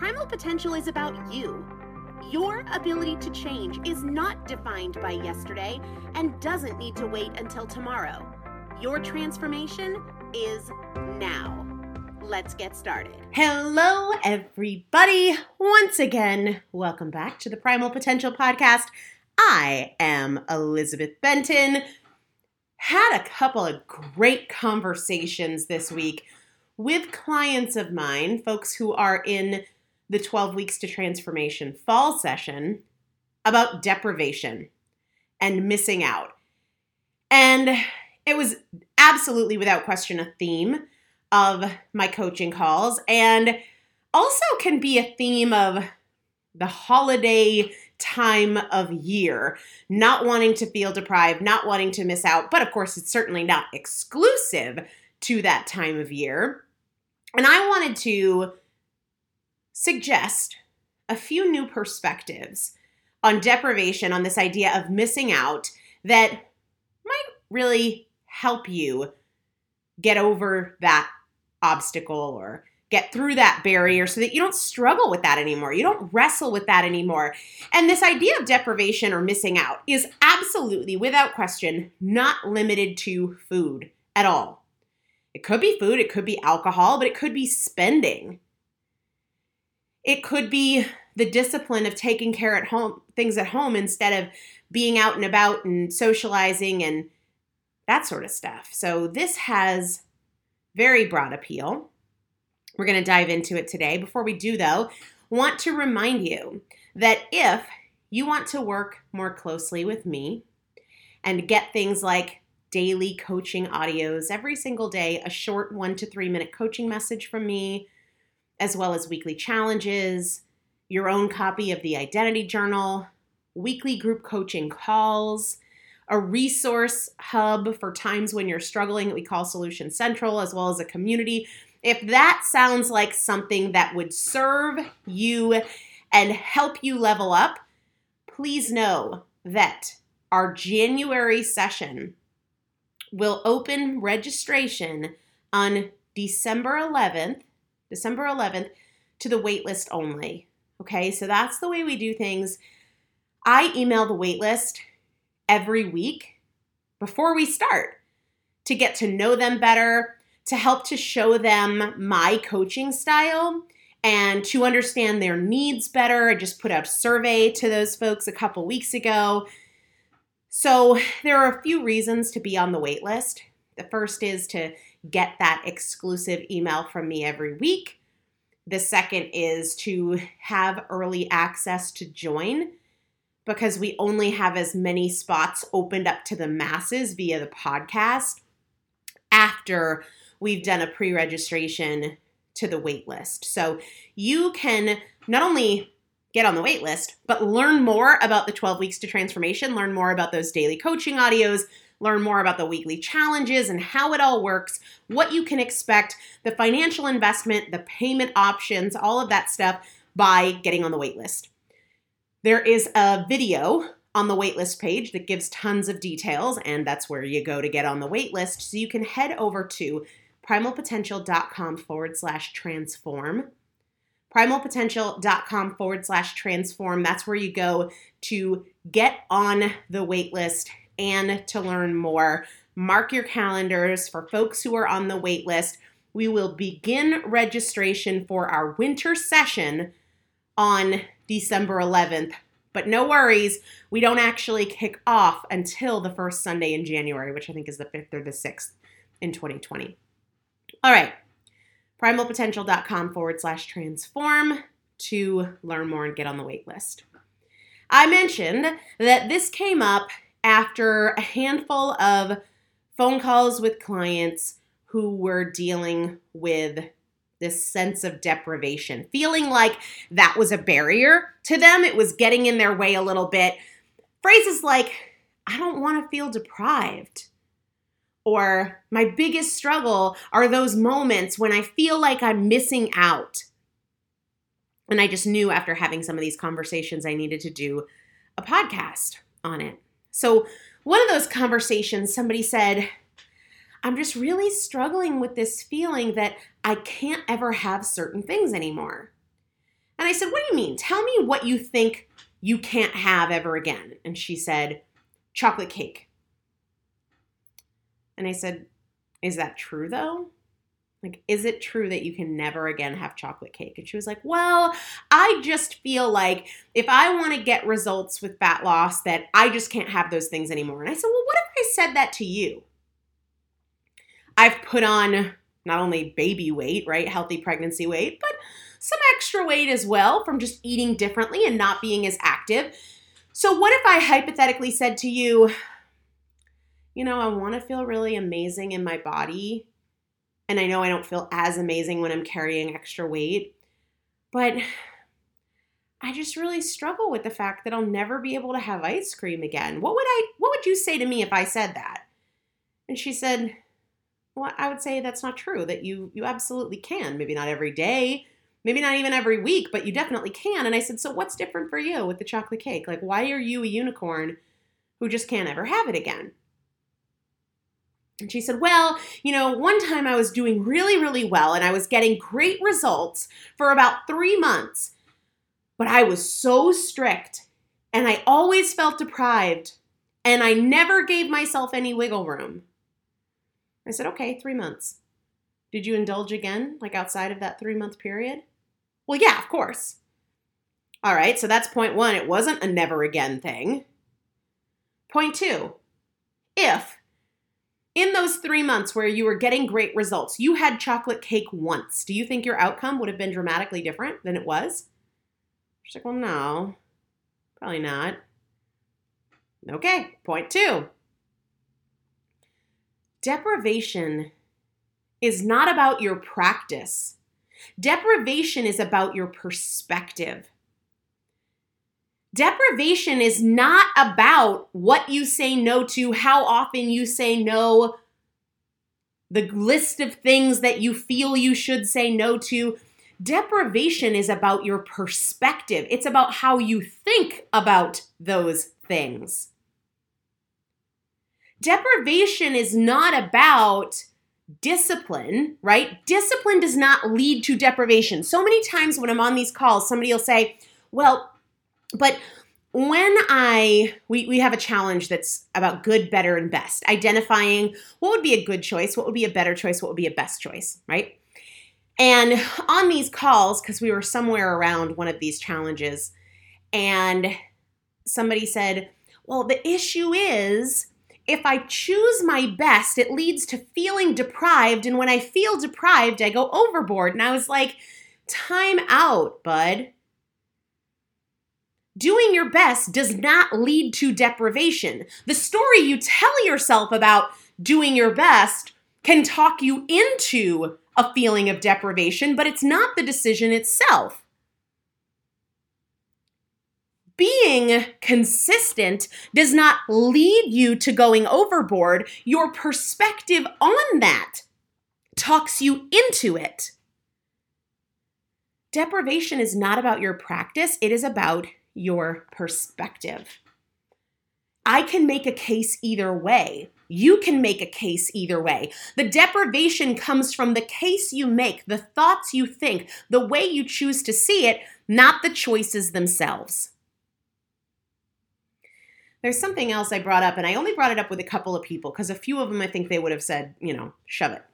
Primal potential is about you. Your ability to change is not defined by yesterday and doesn't need to wait until tomorrow. Your transformation is now. Let's get started. Hello, everybody. Once again, welcome back to the Primal Potential Podcast. I am Elizabeth Benton. Had a couple of great conversations this week with clients of mine, folks who are in the 12 Weeks to Transformation fall session about deprivation and missing out. And it was absolutely without question a theme of my coaching calls and also can be a theme of the holiday time of year, not wanting to feel deprived, not wanting to miss out. But of course, it's certainly not exclusive to that time of year. And I wanted to suggest a few new perspectives on deprivation, on this idea of missing out that might really help you get over that obstacle or get through that barrier so that you don't struggle with that anymore. You don't wrestle with that anymore. And this idea of deprivation or missing out is absolutely, without question, not limited to food at all. It could be food, it could be alcohol, but it could be spending. It could be the discipline of taking care at home things at home instead of being out and about and socializing and that sort of stuff. So this has very broad appeal. We're going to dive into it today. Before we do though, want to remind you that if you want to work more closely with me and get things like daily coaching audios every single day, a short 1 to 3 minute coaching message from me, as well as weekly challenges, your own copy of the identity journal, weekly group coaching calls, a resource hub for times when you're struggling that we call Solution Central, as well as a community. If that sounds like something that would serve you and help you level up, please know that our January session will open registration on December 11th, December 11th to the waitlist only. Okay, so that's the way we do things. I email the waitlist every week before we start to get to know them better, to help to show them my coaching style and to understand their needs better. I just put out a survey to those folks a couple weeks ago. So, there are a few reasons to be on the waitlist. The first is to get that exclusive email from me every week. The second is to have early access to join because we only have as many spots opened up to the masses via the podcast after we've done a pre registration to the waitlist. So you can not only get on the waitlist, but learn more about the 12 weeks to transformation, learn more about those daily coaching audios, learn more about the weekly challenges and how it all works, what you can expect, the financial investment, the payment options, all of that stuff by getting on the waitlist. There is a video on the waitlist page that gives tons of details, and that's where you go to get on the waitlist. So you can head over to primalpotential.com forward slash transform. Primalpotential.com forward slash transform. That's where you go to get on the waitlist and to learn more. Mark your calendars for folks who are on the wait list. We will begin registration for our winter session on December 11th. But no worries, we don't actually kick off until the first Sunday in January, which I think is the 5th or the 6th in 2020. All right, primalpotential.com forward slash transform to learn more and get on the wait list. I mentioned that this came up after a handful of phone calls with clients who were dealing with this sense of deprivation, feeling like that was a barrier to them. It was getting in their way a little bit. Phrases like, I don't want to feel deprived. Or, my biggest struggle are those moments when I feel like I'm missing out. And I just knew after having some of these conversations, I needed to do a podcast on it. So, one of those conversations, somebody said, I'm just really struggling with this feeling that I can't ever have certain things anymore. And I said, What do you mean? Tell me what you think you can't have ever again. And she said, Chocolate cake. And I said, Is that true though? Like, is it true that you can never again have chocolate cake? And she was like, Well, I just feel like if I want to get results with fat loss, that I just can't have those things anymore. And I said, Well, what if I said that to you? I've put on not only baby weight, right, healthy pregnancy weight, but some extra weight as well from just eating differently and not being as active. So, what if I hypothetically said to you, you know, I want to feel really amazing in my body. And I know I don't feel as amazing when I'm carrying extra weight, but I just really struggle with the fact that I'll never be able to have ice cream again. What would I what would you say to me if I said that? And she said, "Well, I would say that's not true. That you you absolutely can. Maybe not every day, maybe not even every week, but you definitely can." And I said, "So what's different for you with the chocolate cake? Like why are you a unicorn who just can't ever have it again?" And she said, Well, you know, one time I was doing really, really well and I was getting great results for about three months but I was so strict and I always felt deprived and I never gave myself any wiggle room. I said, okay, three months. Did you indulge again, like outside of that three month period? Well, yeah, of course. All right, so that's point one. It wasn't a never again thing. Point two, if in those three months where you were getting great results, you had chocolate cake once, do you think your outcome would have been dramatically different than it was? She's like, well, no, probably not. Okay, point two. Deprivation is not about your practice. Deprivation is about your perspective. Deprivation is not about what you say no to, how often you say no, the list of things that you feel you should say no to. Deprivation is about your perspective, it's about how you think about those things. Deprivation is not about discipline, right? Discipline does not lead to deprivation. So many times when I'm on these calls, somebody will say, well, but when I we, we have a challenge that's about good, better, and best, identifying what would be a good choice, what would be a better choice, what would be a best choice, right? And on these calls, because we were somewhere around one of these challenges, and somebody said, Well, the issue is if I choose my best, it leads to feeling deprived. And when I feel deprived, I go overboard. And I was like, Time out, bud. Doing your best does not lead to deprivation. The story you tell yourself about doing your best can talk you into a feeling of deprivation, but it's not the decision itself. Being consistent does not lead you to going overboard. Your perspective on that talks you into it. Deprivation is not about your practice, it is about your perspective. I can make a case either way. You can make a case either way. The deprivation comes from the case you make, the thoughts you think, the way you choose to see it, not the choices themselves. There's something else I brought up, and I only brought it up with a couple of people because a few of them I think they would have said, you know, shove it.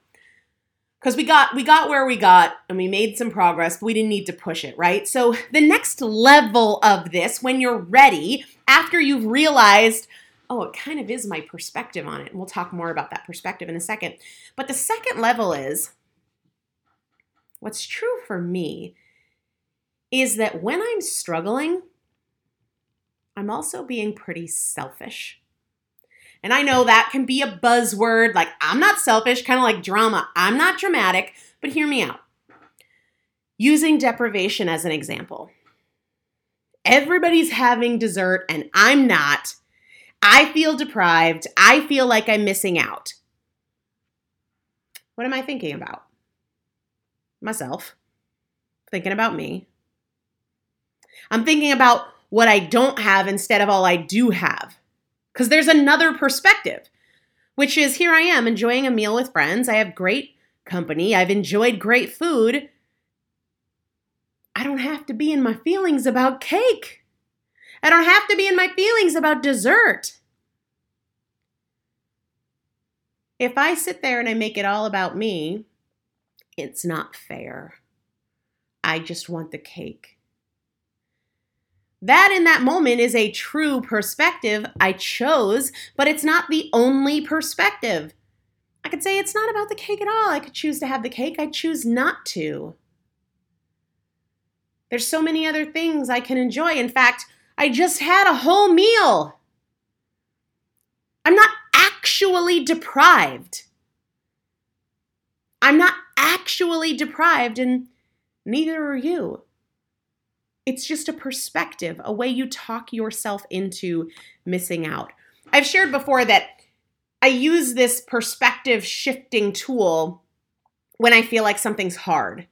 Because we got we got where we got and we made some progress, but we didn't need to push it, right? So the next level of this, when you're ready, after you've realized oh, it kind of is my perspective on it. And we'll talk more about that perspective in a second. But the second level is what's true for me is that when I'm struggling, I'm also being pretty selfish. And I know that can be a buzzword, like I'm not selfish, kind of like drama. I'm not dramatic, but hear me out. Using deprivation as an example. Everybody's having dessert and I'm not I feel deprived. I feel like I'm missing out. What am I thinking about? Myself. Thinking about me. I'm thinking about what I don't have instead of all I do have. Because there's another perspective, which is here I am enjoying a meal with friends. I have great company. I've enjoyed great food. I don't have to be in my feelings about cake. I don't have to be in my feelings about dessert. If I sit there and I make it all about me, it's not fair. I just want the cake. That in that moment is a true perspective I chose, but it's not the only perspective. I could say it's not about the cake at all. I could choose to have the cake, I choose not to. There's so many other things I can enjoy. In fact, I just had a whole meal. I'm not actually deprived. I'm not actually deprived, and neither are you. It's just a perspective, a way you talk yourself into missing out. I've shared before that I use this perspective shifting tool when I feel like something's hard.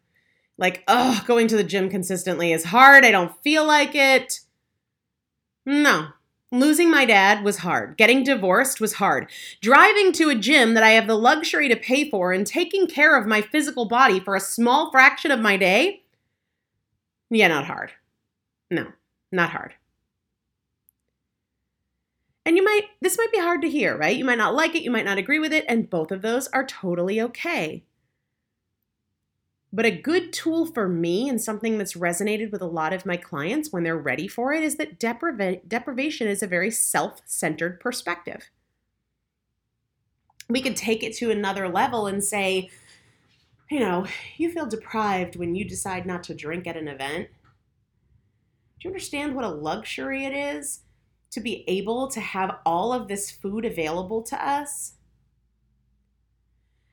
Like, oh, going to the gym consistently is hard. I don't feel like it. No. Losing my dad was hard. Getting divorced was hard. Driving to a gym that I have the luxury to pay for and taking care of my physical body for a small fraction of my day? Yeah, not hard. No, not hard. And you might, this might be hard to hear, right? You might not like it, you might not agree with it, and both of those are totally okay. But a good tool for me and something that's resonated with a lot of my clients when they're ready for it is that depriva- deprivation is a very self centered perspective. We could take it to another level and say, you know, you feel deprived when you decide not to drink at an event. You understand what a luxury it is to be able to have all of this food available to us?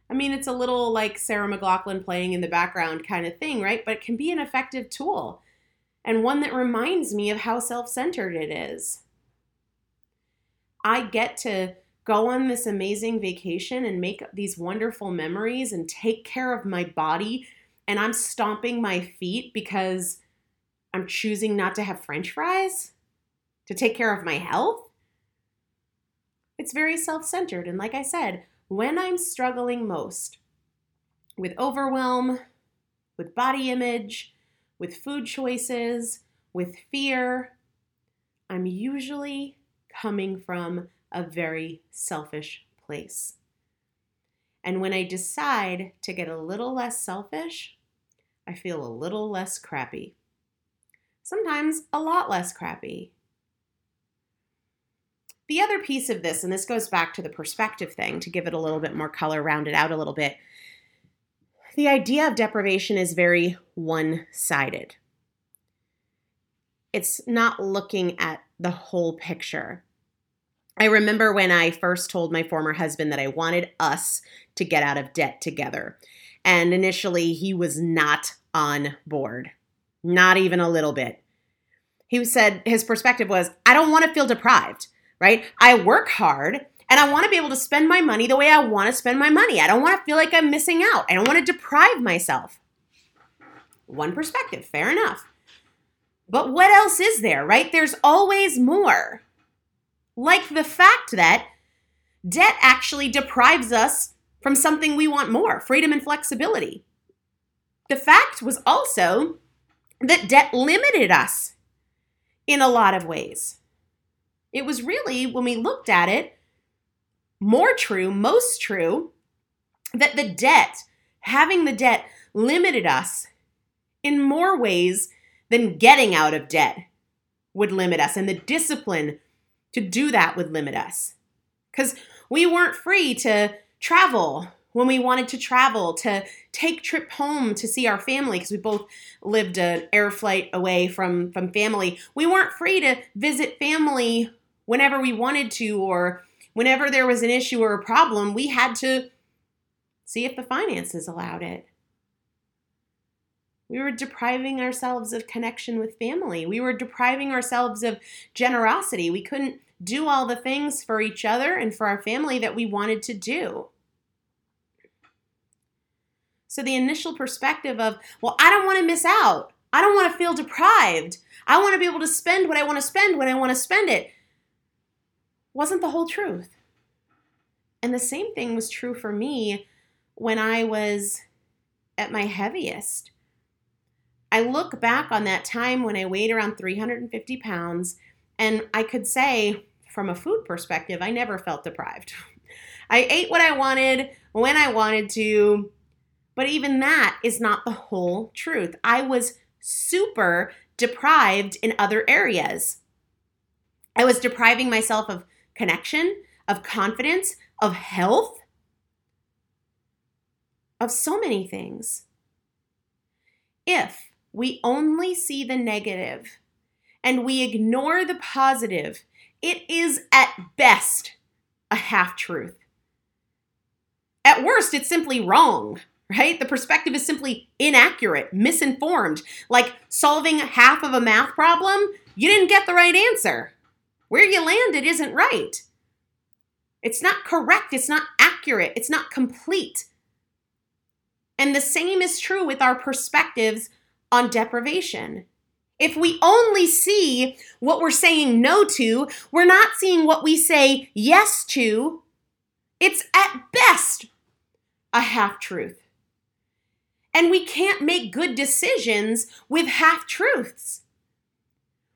I mean, it's a little like Sarah McLachlan playing in the background kind of thing, right? But it can be an effective tool and one that reminds me of how self centered it is. I get to go on this amazing vacation and make these wonderful memories and take care of my body, and I'm stomping my feet because I'm choosing not to have french fries to take care of my health. It's very self centered. And like I said, when I'm struggling most with overwhelm, with body image, with food choices, with fear, I'm usually coming from a very selfish place. And when I decide to get a little less selfish, I feel a little less crappy. Sometimes a lot less crappy. The other piece of this, and this goes back to the perspective thing to give it a little bit more color, round it out a little bit. The idea of deprivation is very one sided. It's not looking at the whole picture. I remember when I first told my former husband that I wanted us to get out of debt together. And initially, he was not on board, not even a little bit. He said his perspective was, I don't want to feel deprived right? I work hard and I want to be able to spend my money the way I want to spend my money. I don't want to feel like I'm missing out. I don't want to deprive myself. One perspective, fair enough. But what else is there, right? There's always more. Like the fact that debt actually deprives us from something we want more freedom and flexibility. The fact was also that debt limited us in a lot of ways. It was really, when we looked at it, more true, most true, that the debt, having the debt, limited us in more ways than getting out of debt would limit us. And the discipline to do that would limit us. Because we weren't free to travel when we wanted to travel, to take trip home to see our family, because we both lived an air flight away from, from family. We weren't free to visit family whenever we wanted to or whenever there was an issue or a problem, we had to see if the finances allowed it. We were depriving ourselves of connection with family. We were depriving ourselves of generosity. We couldn't do all the things for each other and for our family that we wanted to do. So, the initial perspective of, well, I don't want to miss out. I don't want to feel deprived. I want to be able to spend what I want to spend when I want to spend it wasn't the whole truth. And the same thing was true for me when I was at my heaviest. I look back on that time when I weighed around 350 pounds, and I could say, from a food perspective, I never felt deprived. I ate what I wanted when I wanted to, but even that is not the whole truth. I was super deprived in other areas. I was depriving myself of connection, of confidence, of health, of so many things. If we only see the negative and we ignore the positive, it is at best a half truth. At worst, it's simply wrong, right? The perspective is simply inaccurate, misinformed. Like solving half of a math problem, you didn't get the right answer. Where you landed isn't right. It's not correct, it's not accurate, it's not complete. And the same is true with our perspectives on deprivation. If we only see what we're saying no to, we're not seeing what we say yes to. It's at best a half truth. And we can't make good decisions with half truths.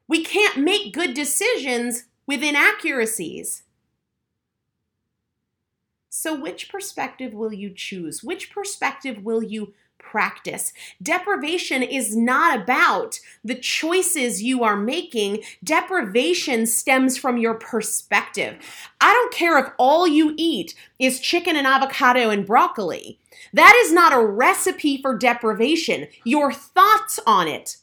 We can't make good decisions with inaccuracies. So, which perspective will you choose? Which perspective will you practice? Deprivation is not about the choices you are making. Deprivation stems from your perspective. I don't care if all you eat is chicken and avocado and broccoli. That is not a recipe for deprivation. Your thoughts on it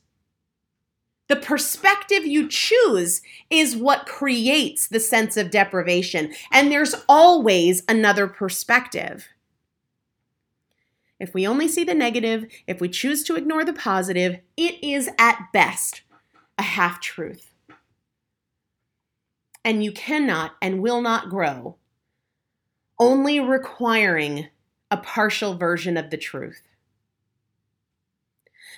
the perspective you choose is what creates the sense of deprivation. And there's always another perspective. If we only see the negative, if we choose to ignore the positive, it is at best a half truth. And you cannot and will not grow only requiring a partial version of the truth.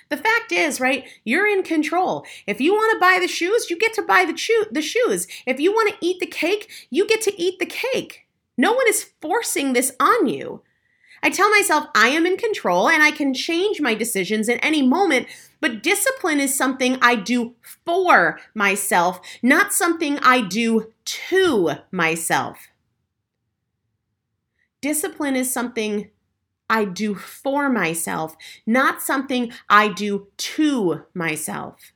The fact is, right, you're in control. If you want to buy the shoes, you get to buy the, cho- the shoes. If you want to eat the cake, you get to eat the cake. No one is forcing this on you. I tell myself I am in control and I can change my decisions at any moment, but discipline is something I do for myself, not something I do to myself. Discipline is something I do for myself, not something I do to myself.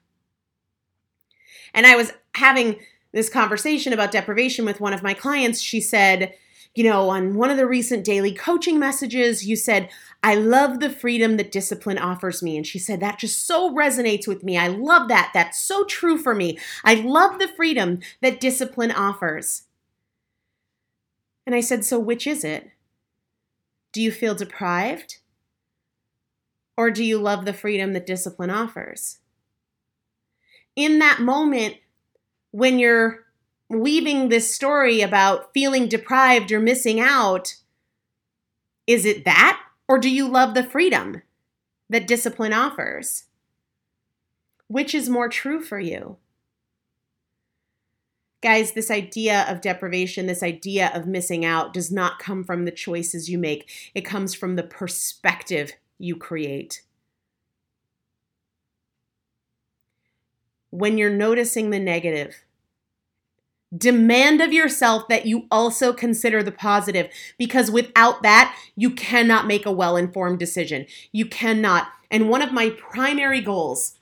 And I was having this conversation about deprivation with one of my clients. She said, you know, on one of the recent daily coaching messages, you said, I love the freedom that discipline offers me. And she said, that just so resonates with me. I love that. That's so true for me. I love the freedom that discipline offers. And I said, so which is it? Do you feel deprived? Or do you love the freedom that discipline offers? In that moment, when you're weaving this story about feeling deprived or missing out, is it that? Or do you love the freedom that discipline offers? Which is more true for you? Guys, this idea of deprivation, this idea of missing out does not come from the choices you make. It comes from the perspective you create. When you're noticing the negative, demand of yourself that you also consider the positive because without that, you cannot make a well informed decision. You cannot. And one of my primary goals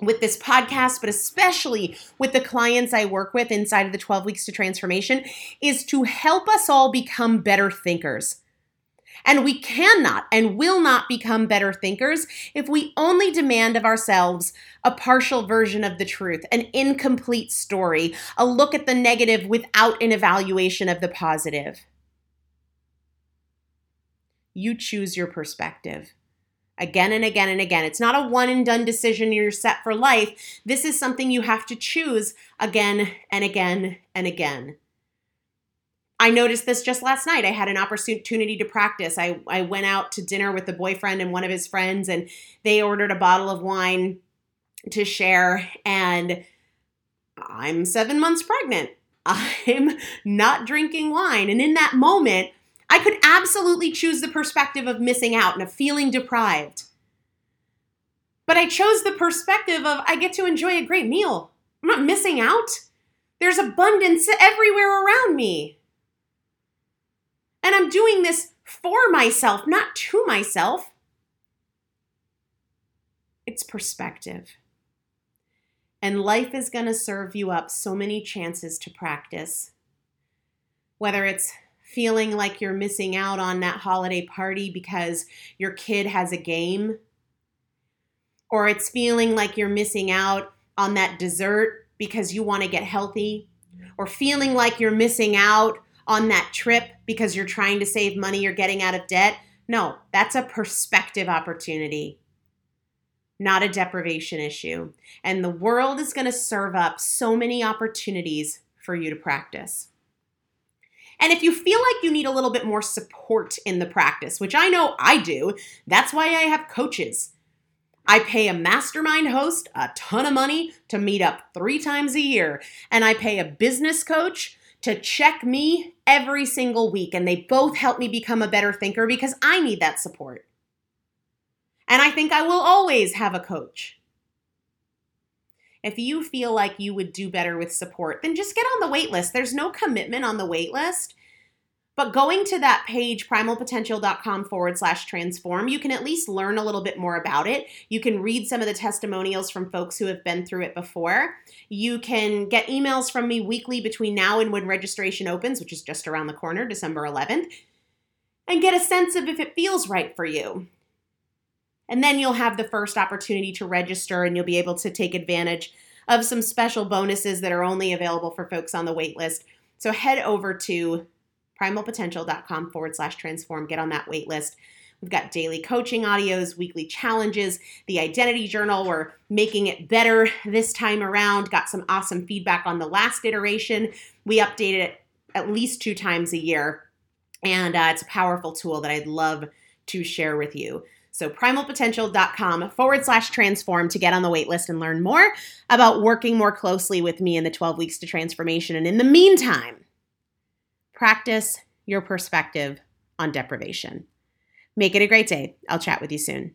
with this podcast, but especially with the clients I work with inside of the 12 Weeks to Transformation, is to help us all become better thinkers. And we cannot and will not become better thinkers if we only demand of ourselves a partial version of the truth, an incomplete story, a look at the negative without an evaluation of the positive. You choose your perspective again and again and again. It's not a one and done decision you're set for life. This is something you have to choose again and again and again. I noticed this just last night. I had an opportunity to practice. I, I went out to dinner with the boyfriend and one of his friends, and they ordered a bottle of wine to share. And I'm seven months pregnant. I'm not drinking wine. And in that moment, I could absolutely choose the perspective of missing out and of feeling deprived. But I chose the perspective of I get to enjoy a great meal. I'm not missing out. There's abundance everywhere around me. And I'm doing this for myself, not to myself. It's perspective. And life is going to serve you up so many chances to practice. Whether it's feeling like you're missing out on that holiday party because your kid has a game, or it's feeling like you're missing out on that dessert because you want to get healthy, or feeling like you're missing out on that trip because you're trying to save money you're getting out of debt. No, that's a perspective opportunity, not a deprivation issue. And the world is going to serve up so many opportunities for you to practice. And if you feel like you need a little bit more support in the practice, which I know I do, that's why I have coaches. I pay a mastermind host a ton of money to meet up three times a year, and I pay a business coach to check me every single week. And they both help me become a better thinker because I need that support. And I think I will always have a coach. If you feel like you would do better with support, then just get on the wait list. There's no commitment on the wait list. But going to that page, primalpotential.com forward slash transform, you can at least learn a little bit more about it. You can read some of the testimonials from folks who have been through it before. You can get emails from me weekly between now and when registration opens, which is just around the corner, December 11th, and get a sense of if it feels right for you. And then you'll have the first opportunity to register and you'll be able to take advantage of some special bonuses that are only available for folks on the waitlist. So head over to primalpotential.com forward slash transform, get on that wait list. We've got daily coaching audios, weekly challenges, the identity journal. We're making it better this time around. Got some awesome feedback on the last iteration. We update it at least two times a year. And uh, it's a powerful tool that I'd love to share with you. So, primalpotential.com forward slash transform to get on the waitlist and learn more about working more closely with me in the 12 weeks to transformation. And in the meantime, practice your perspective on deprivation. Make it a great day. I'll chat with you soon.